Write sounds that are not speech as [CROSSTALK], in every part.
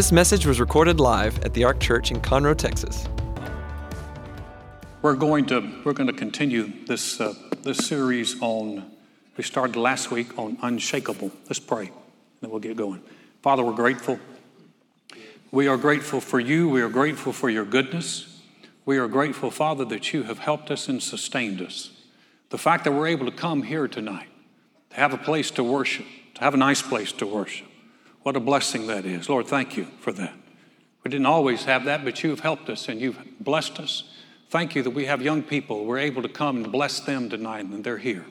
This message was recorded live at the Ark Church in Conroe, Texas. We're going to we're going to continue this uh, this series on. We started last week on unshakable. Let's pray, and then we'll get going. Father, we're grateful. We are grateful for you. We are grateful for your goodness. We are grateful, Father, that you have helped us and sustained us. The fact that we're able to come here tonight, to have a place to worship, to have a nice place to worship. What a blessing that is. Lord, thank you for that. We didn't always have that, but you've helped us and you've blessed us. Thank you that we have young people. We're able to come and bless them tonight, and they're here.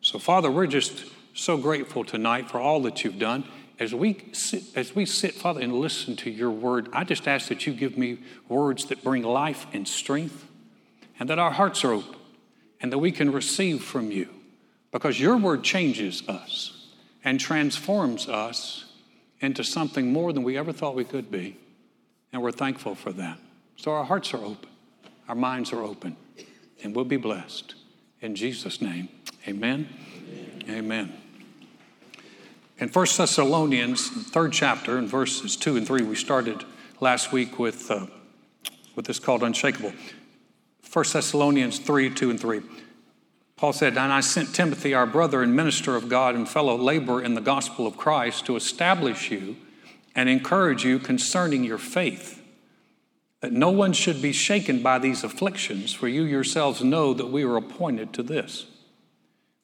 So, Father, we're just so grateful tonight for all that you've done. As we sit, as we sit, Father, and listen to your word, I just ask that you give me words that bring life and strength, and that our hearts are open, and that we can receive from you, because your word changes us and transforms us into something more than we ever thought we could be. And we're thankful for that. So our hearts are open, our minds are open, and we'll be blessed. In Jesus' name, amen. Amen. amen. In 1 Thessalonians, third chapter, in verses 2 and 3, we started last week with, uh, with this called Unshakable. 1 Thessalonians 3 2 and 3. Paul said, And I sent Timothy, our brother and minister of God and fellow laborer in the gospel of Christ, to establish you and encourage you concerning your faith, that no one should be shaken by these afflictions, for you yourselves know that we were appointed to this.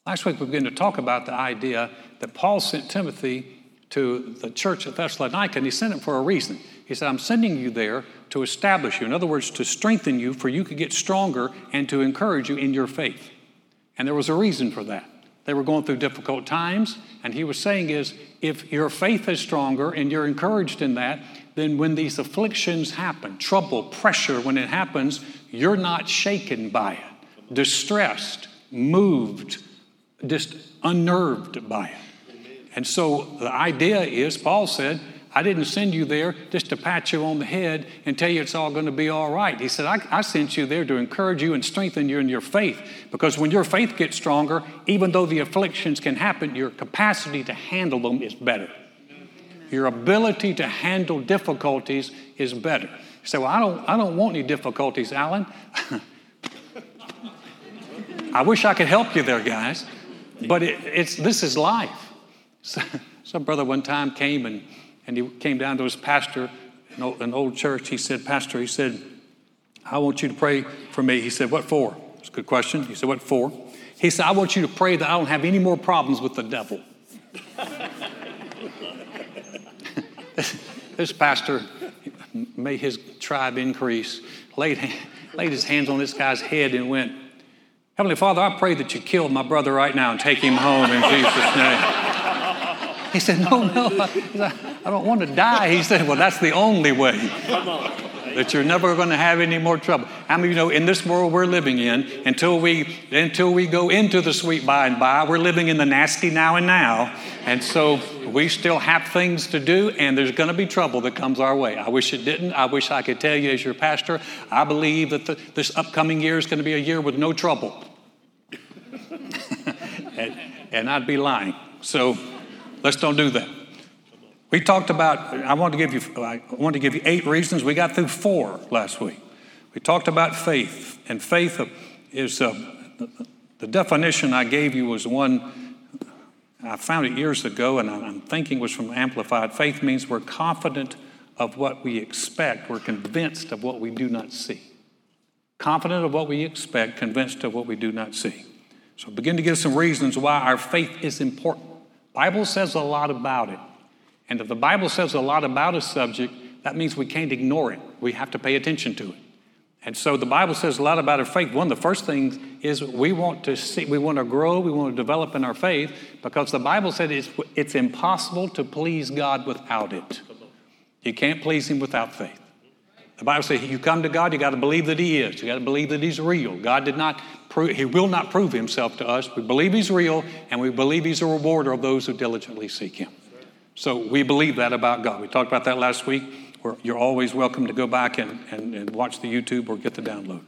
Last week we began to talk about the idea that Paul sent Timothy to the church at Thessalonica, and he sent him for a reason. He said, I'm sending you there to establish you. In other words, to strengthen you, for you could get stronger, and to encourage you in your faith. And there was a reason for that. They were going through difficult times, and he was saying is if your faith is stronger and you're encouraged in that, then when these afflictions happen, trouble, pressure, when it happens, you're not shaken by it, distressed, moved, just unnerved by it. And so the idea is, Paul said, I didn't send you there just to pat you on the head and tell you it's all going to be all right. He said, I, I, sent you there to encourage you and strengthen you in your faith. Because when your faith gets stronger, even though the afflictions can happen, your capacity to handle them is better. Your ability to handle difficulties is better. Say, Well, I don't, I don't want any difficulties, Alan. [LAUGHS] I wish I could help you there, guys. But it, it's, this is life. So, [LAUGHS] some brother one time came and and he came down to his pastor, an old, an old church. He said, Pastor, he said, I want you to pray for me. He said, What for? It's a good question. He said, What for? He said, I want you to pray that I don't have any more problems with the devil. [LAUGHS] this pastor, may his tribe increase, laid, laid his hands on this guy's head and went, Heavenly Father, I pray that you kill my brother right now and take him home in Jesus' name. He said, No, no, I, don't want to die. He said, Well, that's the only way that you're never going to have any more trouble. How many of you know in this world we're living in, until we until we go into the sweet by and by, we're living in the nasty now and now. And so we still have things to do, and there's going to be trouble that comes our way. I wish it didn't. I wish I could tell you, as your pastor, I believe that the, this upcoming year is going to be a year with no trouble. [LAUGHS] and, and I'd be lying. So Let's don't do that. We talked about, I want to give you, I want to give you eight reasons. We got through four last week. We talked about faith, and faith is uh, the definition I gave you was one I found it years ago, and I'm thinking was from Amplified. Faith means we're confident of what we expect, we're convinced of what we do not see. Confident of what we expect, convinced of what we do not see. So begin to give some reasons why our faith is important. Bible says a lot about it. And if the Bible says a lot about a subject, that means we can't ignore it. We have to pay attention to it. And so the Bible says a lot about our faith. One of the first things is we want to see, we want to grow, we want to develop in our faith because the Bible said it's, it's impossible to please God without it. You can't please Him without faith. The Bible says you come to God, you got to believe that He is. You got to believe that He's real. God did not prove, He will not prove Himself to us. We believe He's real, and we believe He's a rewarder of those who diligently seek Him. So we believe that about God. We talked about that last week. You're always welcome to go back and, and, and watch the YouTube or get the download.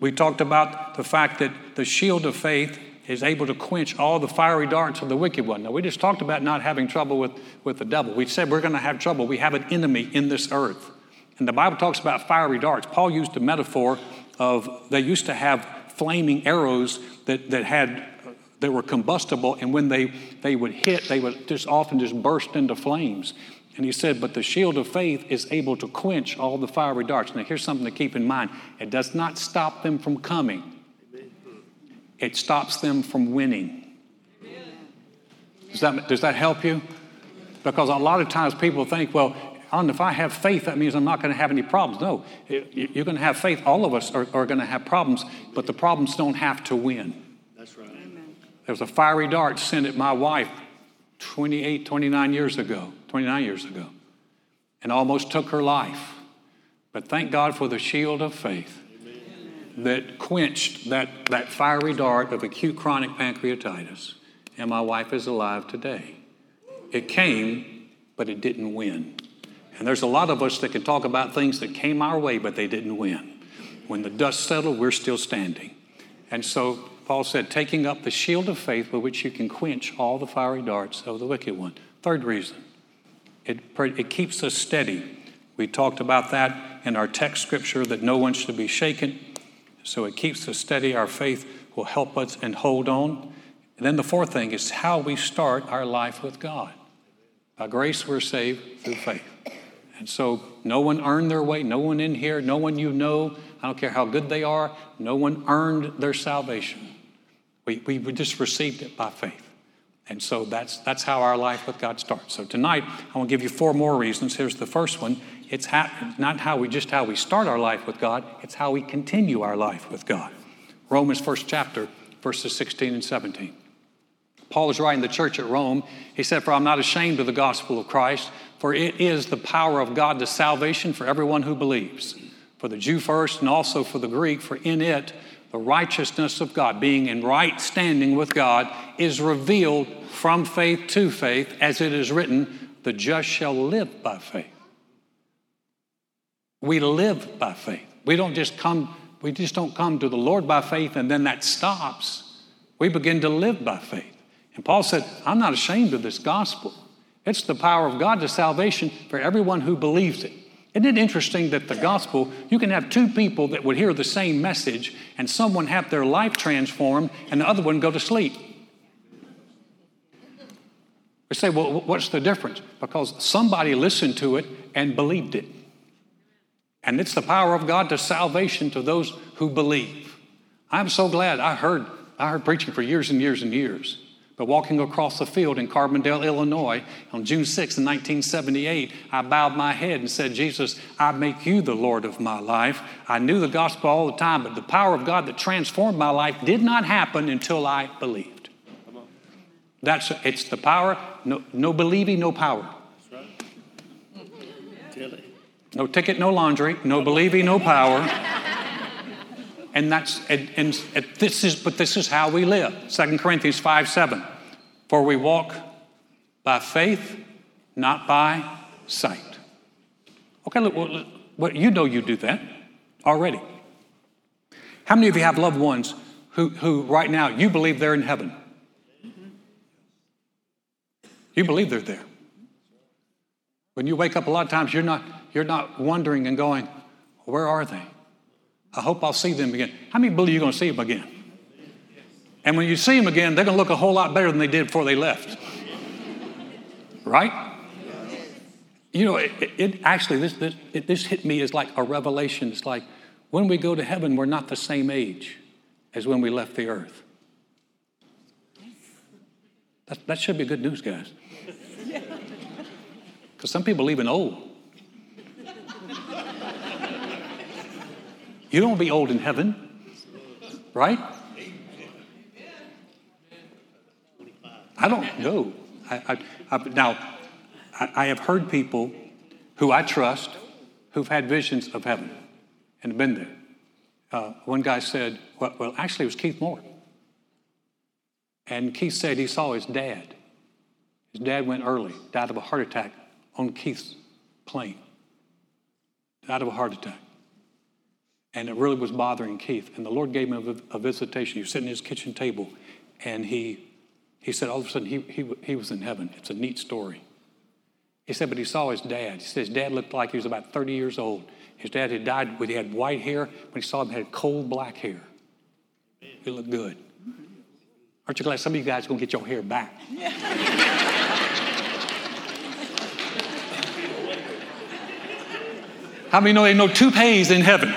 We talked about the fact that the shield of faith is able to quench all the fiery darts of the wicked one. Now, we just talked about not having trouble with, with the devil. We said we're going to have trouble. We have an enemy in this earth. And the Bible talks about fiery darts. Paul used a metaphor of they used to have flaming arrows that, that had that were combustible, and when they, they would hit, they would just often just burst into flames. And he said, But the shield of faith is able to quench all the fiery darts. Now, here's something to keep in mind it does not stop them from coming, it stops them from winning. Does that, does that help you? Because a lot of times people think, well, if I have faith, that means I'm not going to have any problems. No, you're going to have faith. All of us are, are going to have problems, but the problems don't have to win. There was a fiery dart sent at my wife 28, 29 years ago, 29 years ago, and almost took her life. But thank God for the shield of faith that quenched that, that fiery dart of acute chronic pancreatitis. And my wife is alive today. It came, but it didn't win. And there's a lot of us that can talk about things that came our way, but they didn't win. When the dust settled, we're still standing. And so Paul said, taking up the shield of faith with which you can quench all the fiery darts of the wicked one. Third reason, it, it keeps us steady. We talked about that in our text scripture that no one should be shaken. So it keeps us steady. Our faith will help us and hold on. And then the fourth thing is how we start our life with God. By grace, we're saved through faith. And so no one earned their way, no one in here, no one you know, I don't care how good they are, no one earned their salvation. We, we just received it by faith. And so that's, that's how our life with God starts. So tonight, I want to give you four more reasons. Here's the first one. It's how, not how we just how we start our life with God, it's how we continue our life with God. Romans first chapter, verses 16 and 17. Paul is writing the church at Rome. He said, For I'm not ashamed of the gospel of Christ, for it is the power of God to salvation for everyone who believes, for the Jew first and also for the Greek, for in it the righteousness of God, being in right standing with God, is revealed from faith to faith, as it is written, the just shall live by faith. We live by faith. We don't just come, we just don't come to the Lord by faith and then that stops. We begin to live by faith. And Paul said, I'm not ashamed of this gospel. It's the power of God to salvation for everyone who believes it. Isn't it interesting that the gospel, you can have two people that would hear the same message and someone have their life transformed and the other one go to sleep? We say, well, what's the difference? Because somebody listened to it and believed it. And it's the power of God to salvation to those who believe. I'm so glad I heard, I heard preaching for years and years and years. But walking across the field in Carbondale, Illinois, on June 6, 1978, I bowed my head and said, Jesus, I make you the Lord of my life. I knew the gospel all the time, but the power of God that transformed my life did not happen until I believed. That's it's the power. No, no believing, no power. No ticket, no laundry. No believing, no power. And that's and, and, and, this is but this is how we live. 2 Corinthians 5 7. For we walk by faith, not by sight. Okay, look, well, well, you know you do that already. How many of you have loved ones who, who right now you believe they're in heaven? You believe they're there. When you wake up, a lot of times you're not, you're not wondering and going, where are they? I hope I'll see them again. How many believe you're going to see them again? And when you see them again, they're going to look a whole lot better than they did before they left. Right? You know, it, it actually, this, this, it, this hit me as like a revelation. It's like when we go to heaven, we're not the same age as when we left the earth. That, that should be good news, guys. Because some people leaving old. You don't be old in heaven, right? I don't know. I, I, I, now, I, have heard people who I trust who've had visions of heaven and been there. Uh, one guy said, well, well, actually, it was Keith Moore. And Keith said he saw his dad. His dad went early, died of a heart attack on Keith's plane. Died of a heart attack. And it really was bothering Keith. And the Lord gave him a, a visitation. He was sitting at his kitchen table, and he, he said all of a sudden he, he, he was in heaven. It's a neat story. He said, but he saw his dad. He said his dad looked like he was about 30 years old. His dad had died when he had white hair. When he saw him, had coal black hair. He looked good. Aren't you glad some of you guys are going to get your hair back? [LAUGHS] How many know they know toupees in heaven?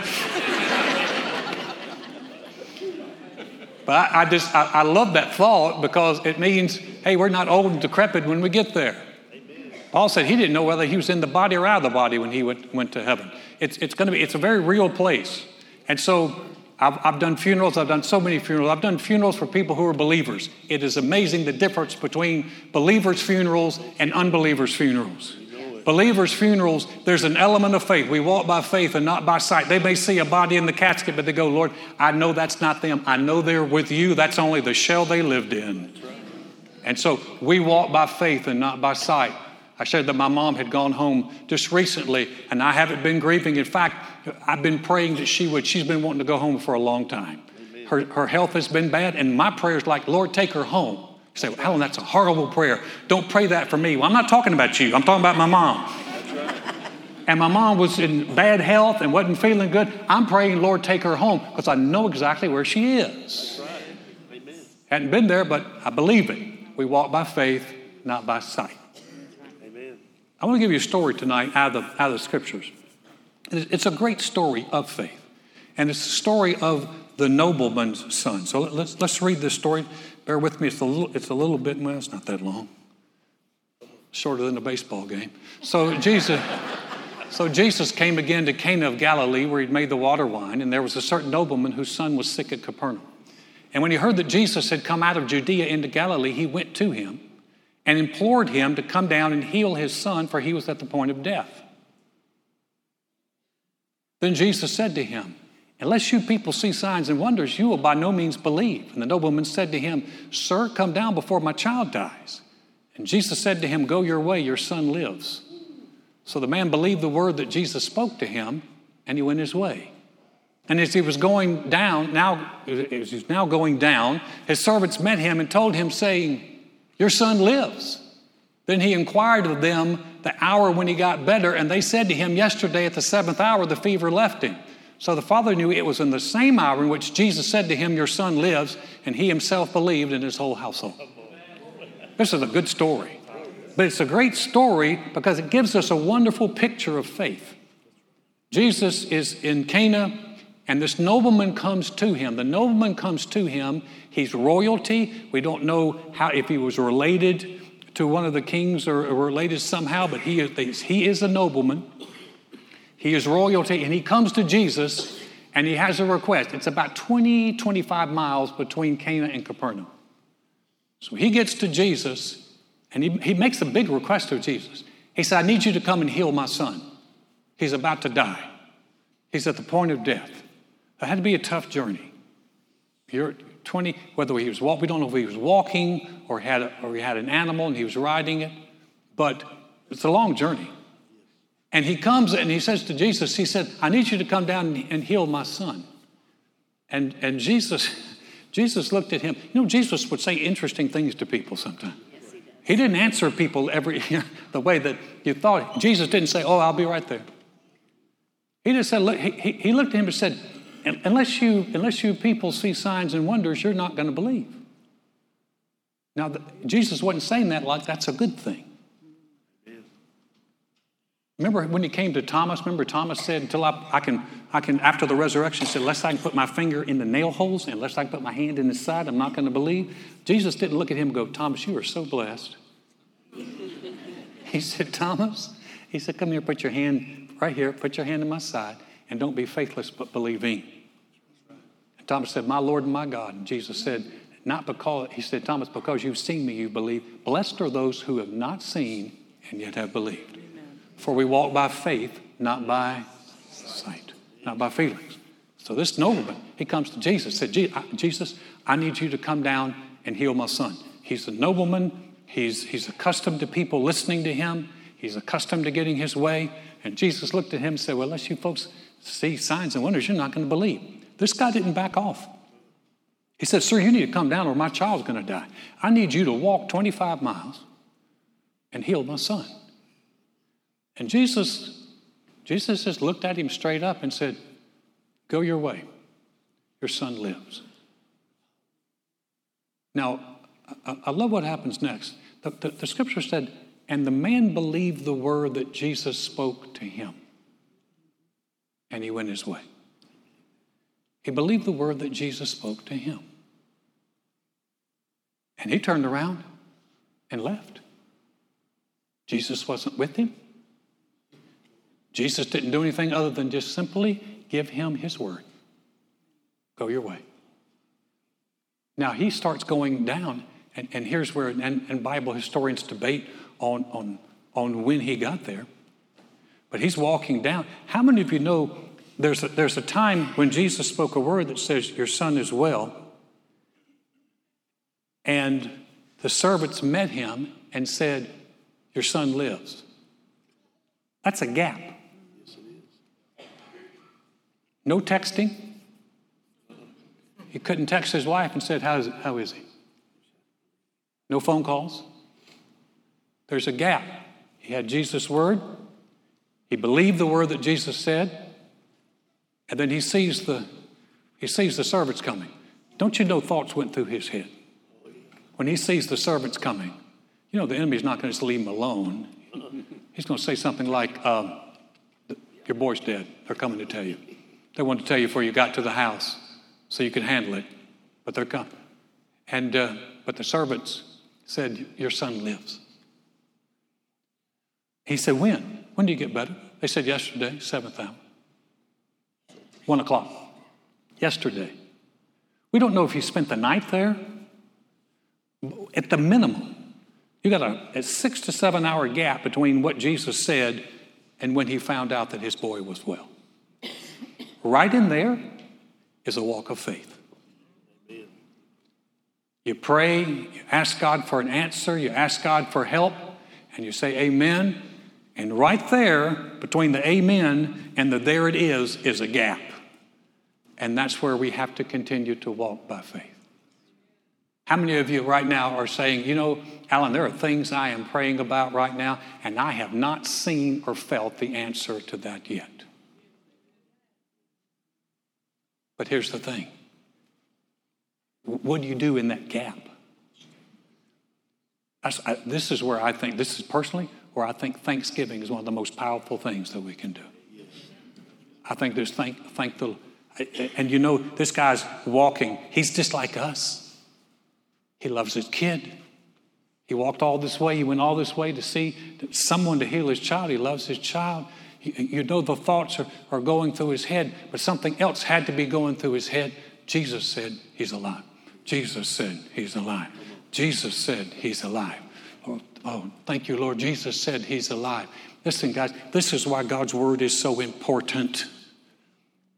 I, I just, I, I, love that thought because it means, hey, we're not old and decrepit when we get there. Paul said he didn't know whether he was in the body or out of the body when he went, went to heaven. It's, it's going to be, it's a very real place. And so I've, I've done funerals, I've done so many funerals. I've done funerals for people who are believers. It is amazing the difference between believers' funerals and unbelievers' funerals. Believers' funerals, there's an element of faith. We walk by faith and not by sight. They may see a body in the casket, but they go, Lord, I know that's not them. I know they're with you. That's only the shell they lived in. And so we walk by faith and not by sight. I shared that my mom had gone home just recently, and I haven't been grieving. In fact, I've been praying that she would. She's been wanting to go home for a long time. Her, her health has been bad, and my prayer is like, Lord, take her home. You say, well, Alan, that's a horrible prayer. Don't pray that for me. Well, I'm not talking about you, I'm talking about my mom. And my mom was in bad health and wasn't feeling good. I'm praying, Lord, take her home because I know exactly where she is. Right. Hadn't been there, but I believe it. We walk by faith, not by sight. Amen. I want to give you a story tonight out of the, out of the scriptures. It's a great story of faith, and it's the story of the nobleman's son. So let's, let's read this story. Bear with me, it's a little, it's a little bit, well, it's not that long. Shorter than a baseball game. So Jesus, so Jesus came again to Cana of Galilee where he'd made the water wine, and there was a certain nobleman whose son was sick at Capernaum. And when he heard that Jesus had come out of Judea into Galilee, he went to him and implored him to come down and heal his son, for he was at the point of death. Then Jesus said to him, Unless you people see signs and wonders, you will by no means believe. And the nobleman said to him, Sir, come down before my child dies. And Jesus said to him, Go your way, your son lives. So the man believed the word that Jesus spoke to him, and he went his way. And as he was going down, now as he's now going down, his servants met him and told him, saying, Your son lives. Then he inquired of them the hour when he got better, and they said to him, Yesterday at the seventh hour, the fever left him. So the father knew it was in the same hour in which Jesus said to him, Your son lives, and he himself believed in his whole household. This is a good story. But it's a great story because it gives us a wonderful picture of faith. Jesus is in Cana, and this nobleman comes to him. The nobleman comes to him. He's royalty. We don't know how if he was related to one of the kings or, related somehow, but he is, he is a nobleman. He is royalty, and he comes to Jesus and he has a request. It's about 20, 25 miles between Cana and Capernaum. So he gets to Jesus and he, he makes a big request to Jesus. He said, I need you to come and heal my son. He's about to die, he's at the point of death. That had to be a tough journey. You're 20, whether he was walk, we don't know if he was walking or had, a, or he had an animal and he was riding it, but it's a long journey. And he comes and he says to Jesus, he said, I need you to come down and heal my son. And, and Jesus, [LAUGHS] Jesus looked at him. You know, Jesus would say interesting things to people sometimes. Yes, he, he, didn't answer people every [LAUGHS] the way that you thought. Jesus didn't say, Oh, I'll be right there. He just said, look, he, he looked at him and said, unless you, unless you people see signs and wonders, you're not going to believe. Now, the, Jesus wasn't saying that like that's a good thing. Remember when he came to Thomas? Remember Thomas said, "Until I, I can, I can." After the resurrection, said, "Unless I can put my finger in the nail holes, and unless I can put my hand in his side, I'm not going to believe." Jesus didn't look at him and go, "Thomas, you are so blessed." [LAUGHS] he said, "Thomas," he said, "Come here, put your hand right here, put your hand in my side, and don't be faithless, but believing." And Thomas said, "My Lord and my God." And Jesus said, "Not because," he said, "Thomas, because you've seen me, you believe. Blessed are those who have not seen and yet have believed." For we walk by faith, not by sight, not by feelings. So this nobleman, he comes to Jesus, said, Jesus, I need you to come down and heal my son. He's a nobleman. He's, he's accustomed to people listening to him. He's accustomed to getting his way. And Jesus looked at him and said, Well, unless you folks see signs and wonders, you're not going to believe. This guy didn't back off. He said, Sir, you need to come down or my child's going to die. I need you to walk 25 miles and heal my son. And Jesus, Jesus just looked at him straight up and said, Go your way. Your son lives. Now, I, love what happens next. The, the, the scripture said, And the man believed the word that Jesus spoke to him, and he went his way. He believed the word that Jesus spoke to him. And he turned around and left. Jesus wasn't with him. Jesus didn't do anything other than just simply give him his word. Go your way. Now he starts going down, and, and here's where, and, and Bible historians debate on, on, on when he got there. But he's walking down. How many of you know there's a, there's a time when Jesus spoke a word that says, Your son is well, and the servants met him and said, Your son lives. That's a gap. No texting. He couldn't text his wife and said, how is, how is he? No phone calls. There's a gap. He had Jesus' word. He believed the word that Jesus said. And then he sees the he sees the servants coming. Don't you know thoughts went through his head? when he sees the servants coming, you know, the enemy's not going to just leave him alone. He's going to say something like, um, Your boy's dead. They're coming to tell you. They want to tell you before you got to the house so you can handle it, but they're coming. And, uh, but the servants said, Your son lives. He said, When? When do you get better? They said, Yesterday, seventh hour. One o'clock. Yesterday. We don't know if he spent the night there at the minimum, you got a, a six to seven hour gap between what Jesus said and when he found out that his boy was well. Right in there is a walk of faith. You pray, you ask God for an answer, you ask God for help, and you say amen. And right there, between the amen and the there it is, is a gap. And that's where we have to continue to walk by faith. How many of you right now are saying, you know, Alan, there are things I am praying about right now, and I have not seen or felt the answer to that yet? But here's the thing what do you do in that gap? I, this is where I think, this is personally where I think Thanksgiving is one of the most powerful things that we can do. I think there's thank, thank the, and you know, this guy's walking, he's just like us. He loves his kid. He walked all this way. He went all this way to see someone to heal his child. He loves his child. You know the thoughts are, are going through his head, but something else had to be going through his head. Jesus said, He's alive. Jesus said, He's alive. Jesus said, He's alive. Oh, oh, thank you, Lord. Jesus said, He's alive. Listen, guys, this is why God's word is so important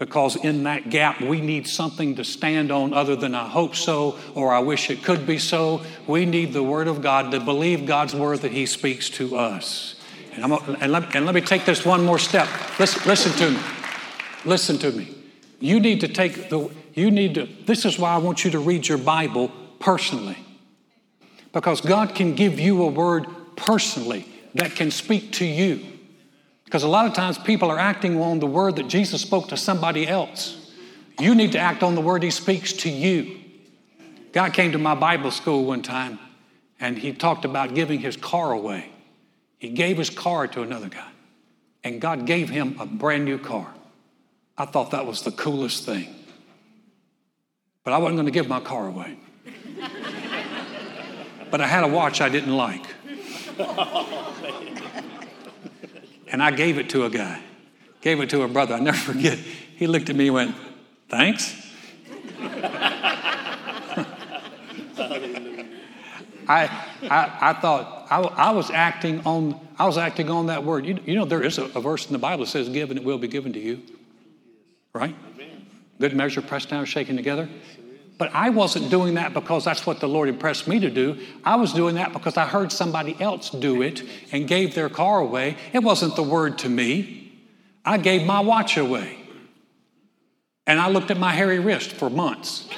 because in that gap we need something to stand on other than I hope so or I wish it could be so. We need the Word of God to believe God's Word that He speaks to us. And, and, let, and let, me take this one more step. Listen, listen to me. Listen to me. You need to take the, you need to, this is why I want you to read your Bible personally. Because God can give you a word personally that can speak to you. Because a lot of times people are acting on the word that Jesus spoke to somebody else. You need to act on the word he speaks to you. God came to my Bible school one time and he talked about giving his car away. He gave his car to another guy, and God gave him a brand new car. I thought that was the coolest thing. But I wasn't going to give my car away. but I had a watch I didn't like. And I gave it to a guy, gave it to a brother. I never forget. He looked at me and went, Thanks. I, I, I thought I, I, was acting on I was acting on that word. You, you know there is a, a, verse in the Bible that says, "Give and it will be given to you." Right? Good measure, pressed down, shaken together. But I wasn't doing that because that's what the Lord impressed me to do. I was doing that because I heard somebody else do it and gave their car away. It wasn't the word to me. I gave my watch away. And I looked at my hairy wrist for months.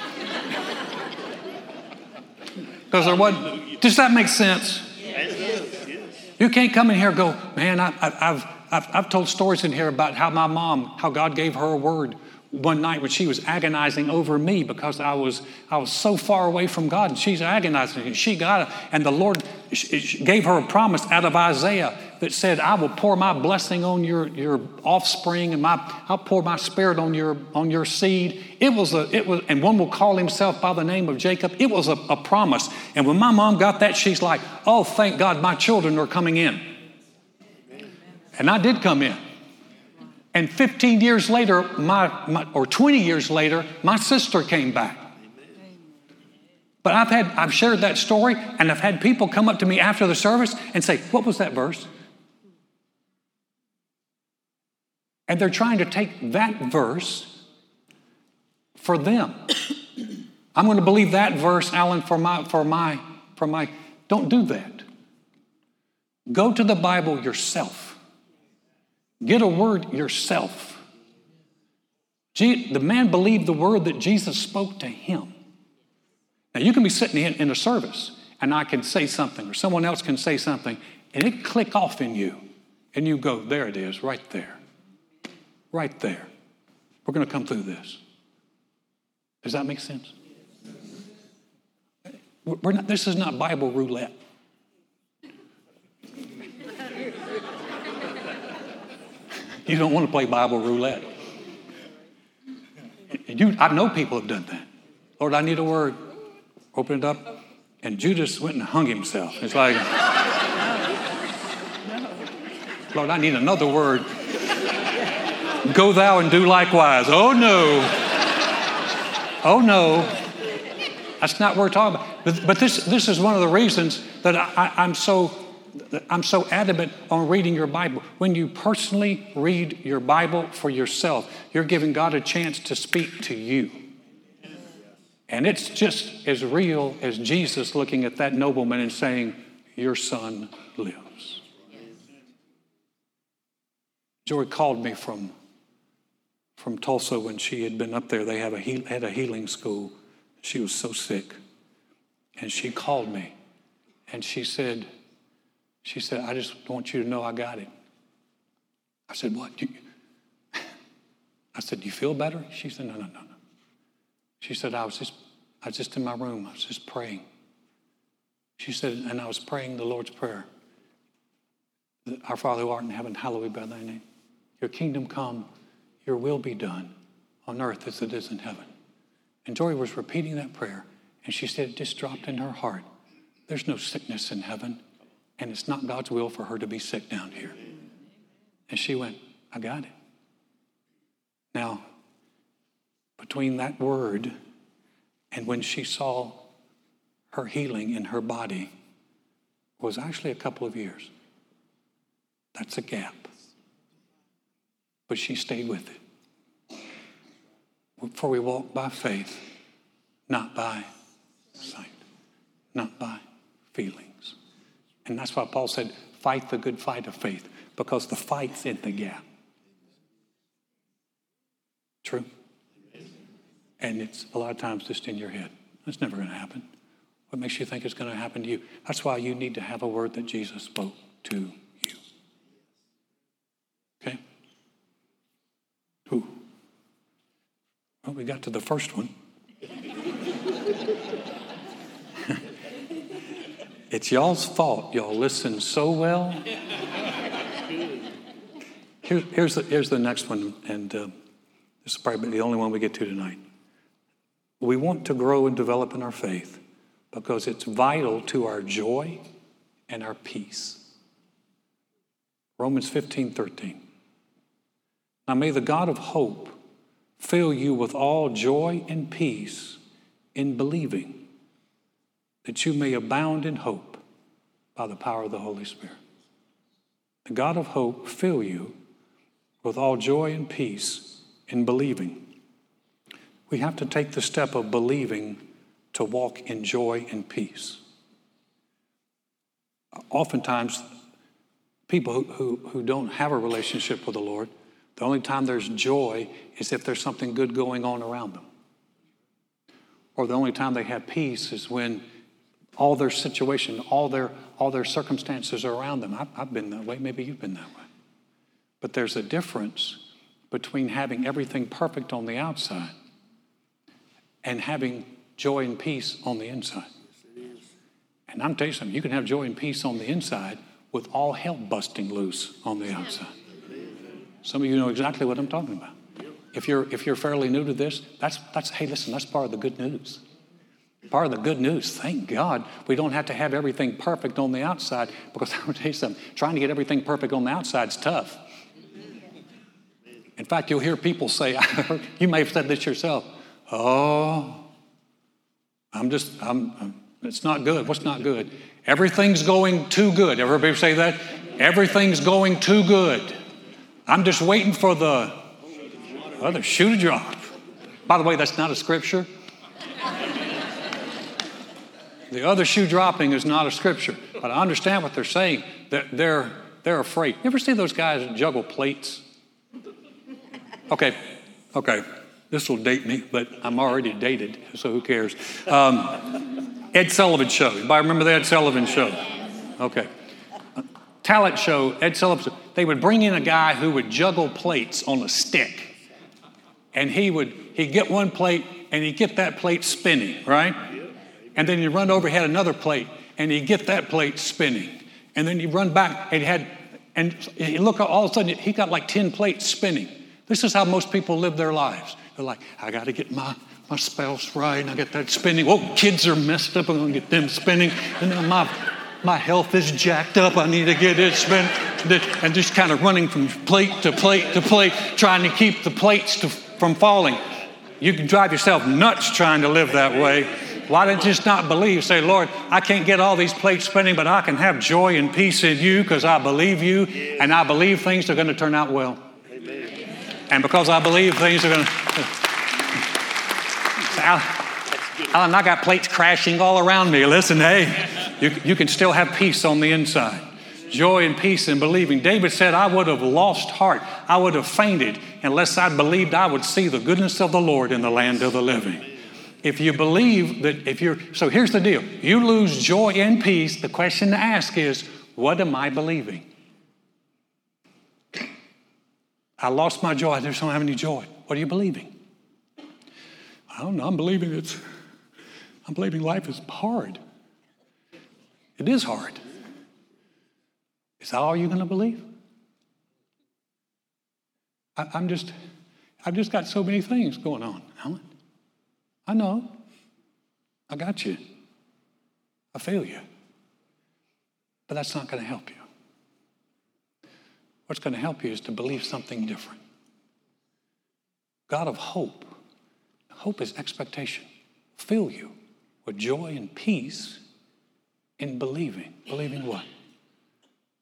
Because there wasn't. Does that make sense? You can't come in here and go, man, I, have I've, I've told stories in here about how my mom, how God gave her a word one night when she was agonizing over me because I was, I was so far away from God and she's agonizing. And she got it. And the Lord gave her a promise out of Isaiah that said, I will pour my blessing on your, your offspring and my, I'll pour my spirit on your, on your seed. It was a, it was, and one will call himself by the name of Jacob. It was a, a promise. And when my mom got that, she's like, oh, thank God my children are coming in. And I did come in. And 15 years later, my, my, or 20 years later, my sister came back. But I've had, I've shared that story, and I've had people come up to me after the service and say, What was that verse? And they're trying to take that verse for them. [COUGHS] I'm going to believe that verse, Alan, for my, for my, for my, don't do that. Go to the Bible yourself. Get a word yourself. The man believed the word that Jesus spoke to him. Now, you can be sitting in, a service and I can say something, or someone else can say something, and it click off in you. And you go, there it is, right there. Right there. We're going to come through this. Does that make sense? We're not, this is not Bible roulette. You don't want to play Bible roulette. You, I know people have done that. Lord, I need a word. Open it up. And Judas went and hung himself. It's like, Lord, I need another word. Go thou and do likewise. Oh no. Oh no. That's not what we're talking about. But, but this, this is one of the reasons that I, I'm so I'm so adamant on reading your Bible. When you personally read your Bible for yourself, you're giving God a chance to speak to you. And it's just as real as Jesus looking at that nobleman and saying, Your son lives. Joy called me from, from Tulsa when she had been up there. They have a had a healing school. She was so sick. And she called me and she said, she said, I just want you to know I got it. I said, What? I said, Do You feel better? She said, No, no, no, no. She said, I was just I was just in my room. I was just praying. She said, and I was praying the Lord's Prayer. Our Father who art in heaven, hallowed be thy name. Your kingdom come, your will be done on earth as it is in heaven. And Joy was repeating that prayer, and she said it just dropped in her heart. There's no sickness in heaven. And it's not God's will for her to be sick down here. And she went, I got it. Now, between that word and when she saw her healing in her body was actually a couple of years. That's a gap. But she stayed with it. For we walk by faith, not by sight, not by feeling. And that's why Paul said, fight the good fight of faith, because the fight's in the gap. True? And it's a lot of times just in your head. It's never going to happen. What makes you think it's going to happen to you? That's why you need to have a word that Jesus spoke to you. Okay? Who? Well, we got to the first one. It's y'all's fault. Y'all listen so well. Here, here's, the, here's the next one, and uh, this is probably the only one we get to tonight. We want to grow and develop in our faith because it's vital to our joy and our peace. Romans 15 13. Now may the God of hope fill you with all joy and peace in believing that you may abound in hope by the power of the Holy Spirit. The God of hope fill you with all joy and peace in believing. We have to take the step of believing to walk in joy and peace. Oftentimes, people who, who, who don't have a relationship with the Lord, the only time there's joy is if there's something good going on around them. Or the only time they have peace is when all their situation, all their, all their circumstances around them. I've, I've been that way. Maybe you've been that way. But there's a difference between having everything perfect on the outside and having joy and peace on the inside. And I'm telling you something, you can have joy and peace on the inside with all hell busting loose on the outside. Some of you know exactly what I'm talking about. If you're, if you're fairly new to this, that's, that's, hey, listen, that's part of the good news. Part of the good news, thank God, we don't have to have everything perfect on the outside because [LAUGHS] I'm going to tell you something, trying to get everything perfect on the outside is tough. In fact, you'll hear people say, [LAUGHS] you may have said this yourself, oh, I'm just, I'm, I'm, it's not good. What's not good? Everything's going too good. Everybody say that? Everything's going too good. I'm just waiting for the other shoe to drop. By the way, that's not a scripture. The other shoe dropping is not a scripture, but I understand what they're saying. That they're, they're afraid. You ever see those guys juggle plates? Okay, okay. This will date me, but I'm already dated, so who cares? Um, Ed Sullivan Show. Anybody remember the Ed Sullivan Show? Okay. Talent show, Ed Sullivan. They would bring in a guy who would juggle plates on a stick, and he would he'd get one plate and he'd get that plate spinning, right? And then he'd run over, had another plate, and he'd get that plate spinning, and then he'd run back and had, and look all of a sudden he got like ten plates spinning. This is how most people live their lives. They're like, I got to get my, my spouse right, and I get that spinning. Oh, kids are messed up, I'm going to get them spinning. And then my, my health is jacked up, I need to get it spinning. And just kind of running from plate to plate to plate, trying to keep the plates to, from falling. You can drive yourself nuts trying to live that way. Why don't you just not believe? Say, Lord, I can't get all these plates spinning, but I can have joy and peace in you because I believe you and I believe things are going to turn out well. And because I believe things are going to. Alan, I got plates crashing all around me. Listen, hey, you, you can still have peace on the inside. Joy and peace in believing. David said, I would have lost heart. I would have fainted unless I believed I would see the goodness of the Lord in the land of the living. If you believe that, if you're, so here's the deal you lose joy and peace, the question to ask is, what am I believing? I lost my joy. I just don't have any joy. What are you believing? I don't know. I'm believing it's, I'm believing life is hard. It is hard. Is that all you're going to believe? I, I'm just, I've just got so many things going on, Alan. I know. I got you. I feel you. But that's not going to help you. What's going to help you is to believe something different. God of hope. Hope is expectation. Fill you with joy and peace in believing. Believing what?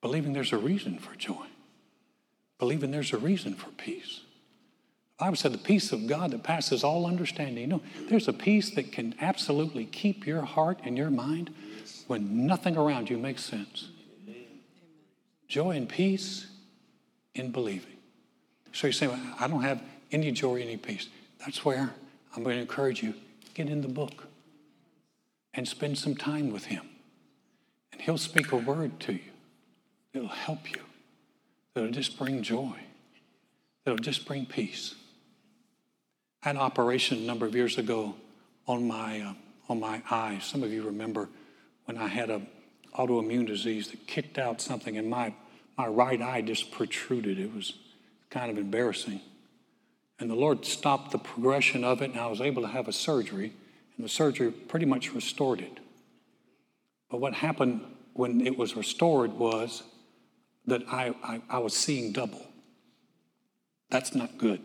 Believing there's a reason for joy. Believing there's a reason for peace. The Bible said the peace of God that passes all understanding. You know, there's a peace that can absolutely keep your heart and your mind when nothing around you makes sense. Joy and peace in believing. So you say, well, I don't have any joy, any peace. That's where I'm going to encourage you get in the book and spend some time with Him. And He'll speak a word to you that'll help you, that'll just bring joy, that'll just bring peace. Had an operation a number of years ago on my, uh, on my eye. Some of you remember when I had an autoimmune disease that kicked out something and my my right eye just protruded. It was kind of embarrassing. And the Lord stopped the progression of it, and I was able to have a surgery, and the surgery pretty much restored it. But what happened when it was restored was that I, I, I was seeing double. That's not good.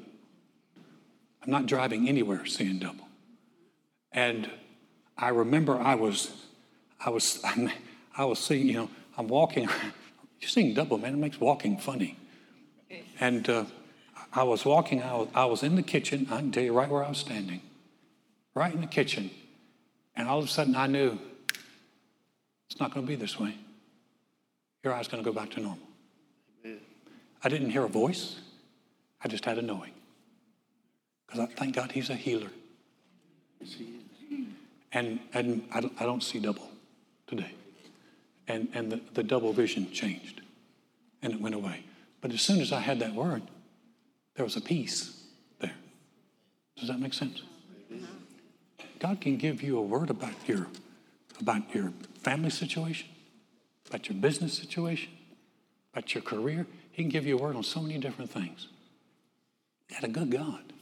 I'm not driving anywhere seeing double. And I remember I was, I was, [LAUGHS] I was seeing, you know, I'm walking, [LAUGHS] you're seeing double, man. It makes walking funny. And uh, I was walking, I was, I was in the kitchen. I can tell you right where I was standing, right in the kitchen. And all of a sudden I knew it's not going to be this way. Your eye's going to go back to normal. I didn't hear a voice, I just had a knowing. Because I thank God he's a healer. And, and I, I don't see double. today. And, and the, the double vision changed and it went away. But as soon as I had that word, there was a peace there. Does that make sense? God can give you a word about your, about your family situation, about your business situation, about your career. He can give you a word on so many different things. Got a good God.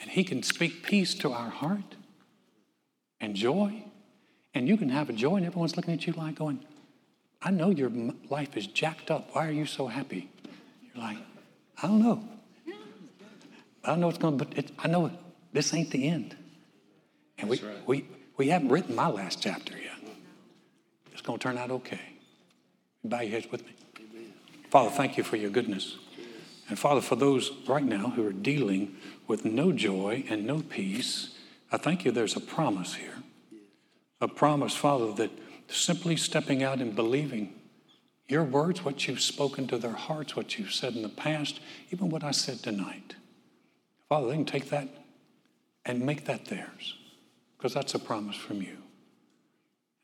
And He can speak peace to our heart and joy. And you can have a joy, and everyone's looking at you like going, I know your life is jacked up. Why are you so happy? You're like, I don't know. I don't know what's going to, but it, I know this ain't the end. And we, right. we, we haven't written my last chapter yet. It's going to turn out okay. Bow your heads with me. Father, thank you for your goodness. And Father, for those right now who are dealing with no joy and no peace, I thank you there's a promise here. A promise, Father, that simply stepping out and believing your words, what you've spoken to their hearts, what you've said in the past, even what I said tonight. Father, they can take that and make that theirs because that's a promise from you.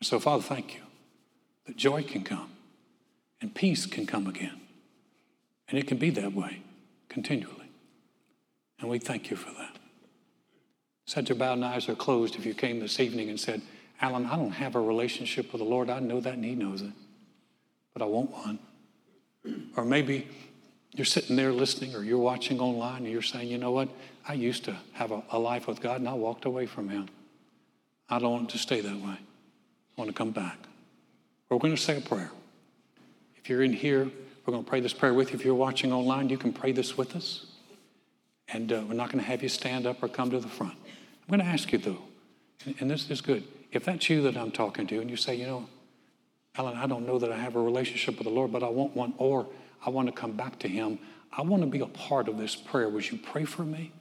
And so, Father, thank you that joy can come and peace can come again. And it can be that way continually. And we thank you for that. Said your bowed eyes are closed if you came this evening and said, Alan, I don't have a relationship with the Lord. I know that and He knows it, but I want one. Or maybe you're sitting there listening or you're watching online and you're saying, you know what? I used to have a, a life with God and I walked away from Him. I don't want to stay that way. I want to come back. We're going to say a prayer. If you're in here, we're going to pray this prayer with you. If you're watching online, you can pray this with us. And uh, we're not going to have you stand up or come to the front. I'm going to ask you, though, and, this is good. If that's you that I'm talking to, and you say, you know, Alan, I don't know that I have a relationship with the Lord, but I want one, or I want to come back to Him. I want to be a part of this prayer. Would you pray for me?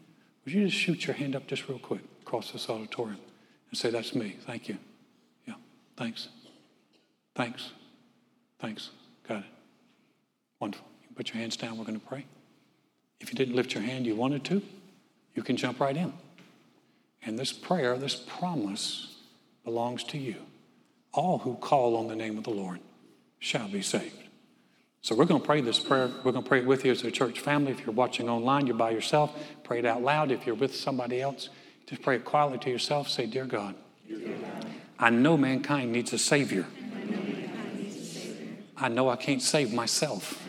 Would you just shoot your hand up just real quick across this auditorium and say, That's me. Thank you. Yeah, thanks. Thanks. Thanks. Got it. Wonderful. You put your hands down. We're going to pray. If you didn't lift your hand, you wanted to, you can jump right in. And this prayer, this promise, belongs to you. All who call on the name of the Lord shall be saved. So we're going to pray this prayer. We're going to pray it with you as a church family. If you're watching online, you're by yourself. Pray it out loud. If you're with somebody else, just pray it quietly to yourself. Say, Dear God, I know mankind needs a Savior. I know I can't save myself.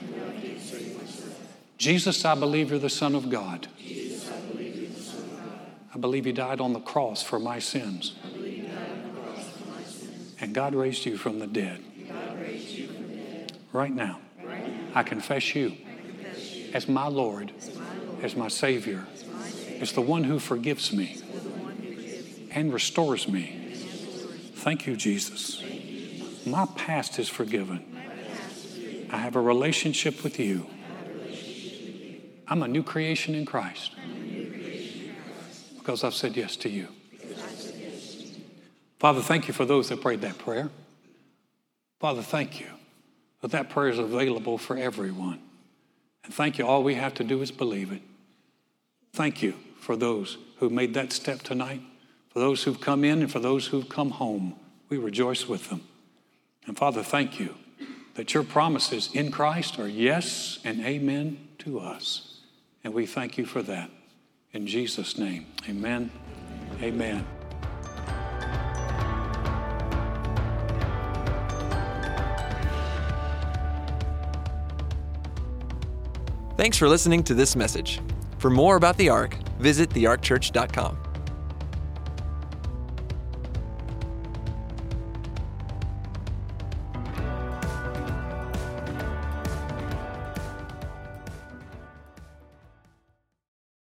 Jesus, I believe you're the Son of God. I believe you died on the cross for my sins. And God raised you from the dead. Right now, I confess you as my Lord, as my Savior, as the one who forgives me and restores me. Thank you, Jesus. My past is forgiven. I have a relationship with you. I'm a new creation in Christ because I've said yes to you. Father, thank you for those that prayed that prayer. Father, thank you that that prayer is available for everyone. And thank you, all we have to do is believe it. Thank you for those who made that step tonight, for those who've come in, and for those who've come home. We rejoice with them. And Father, thank you that your promises in Christ are yes and amen to us. And we thank you for that. In Jesus' name, amen. Amen. Thanks for listening to this message. For more about the Ark, visit thearkchurch.com.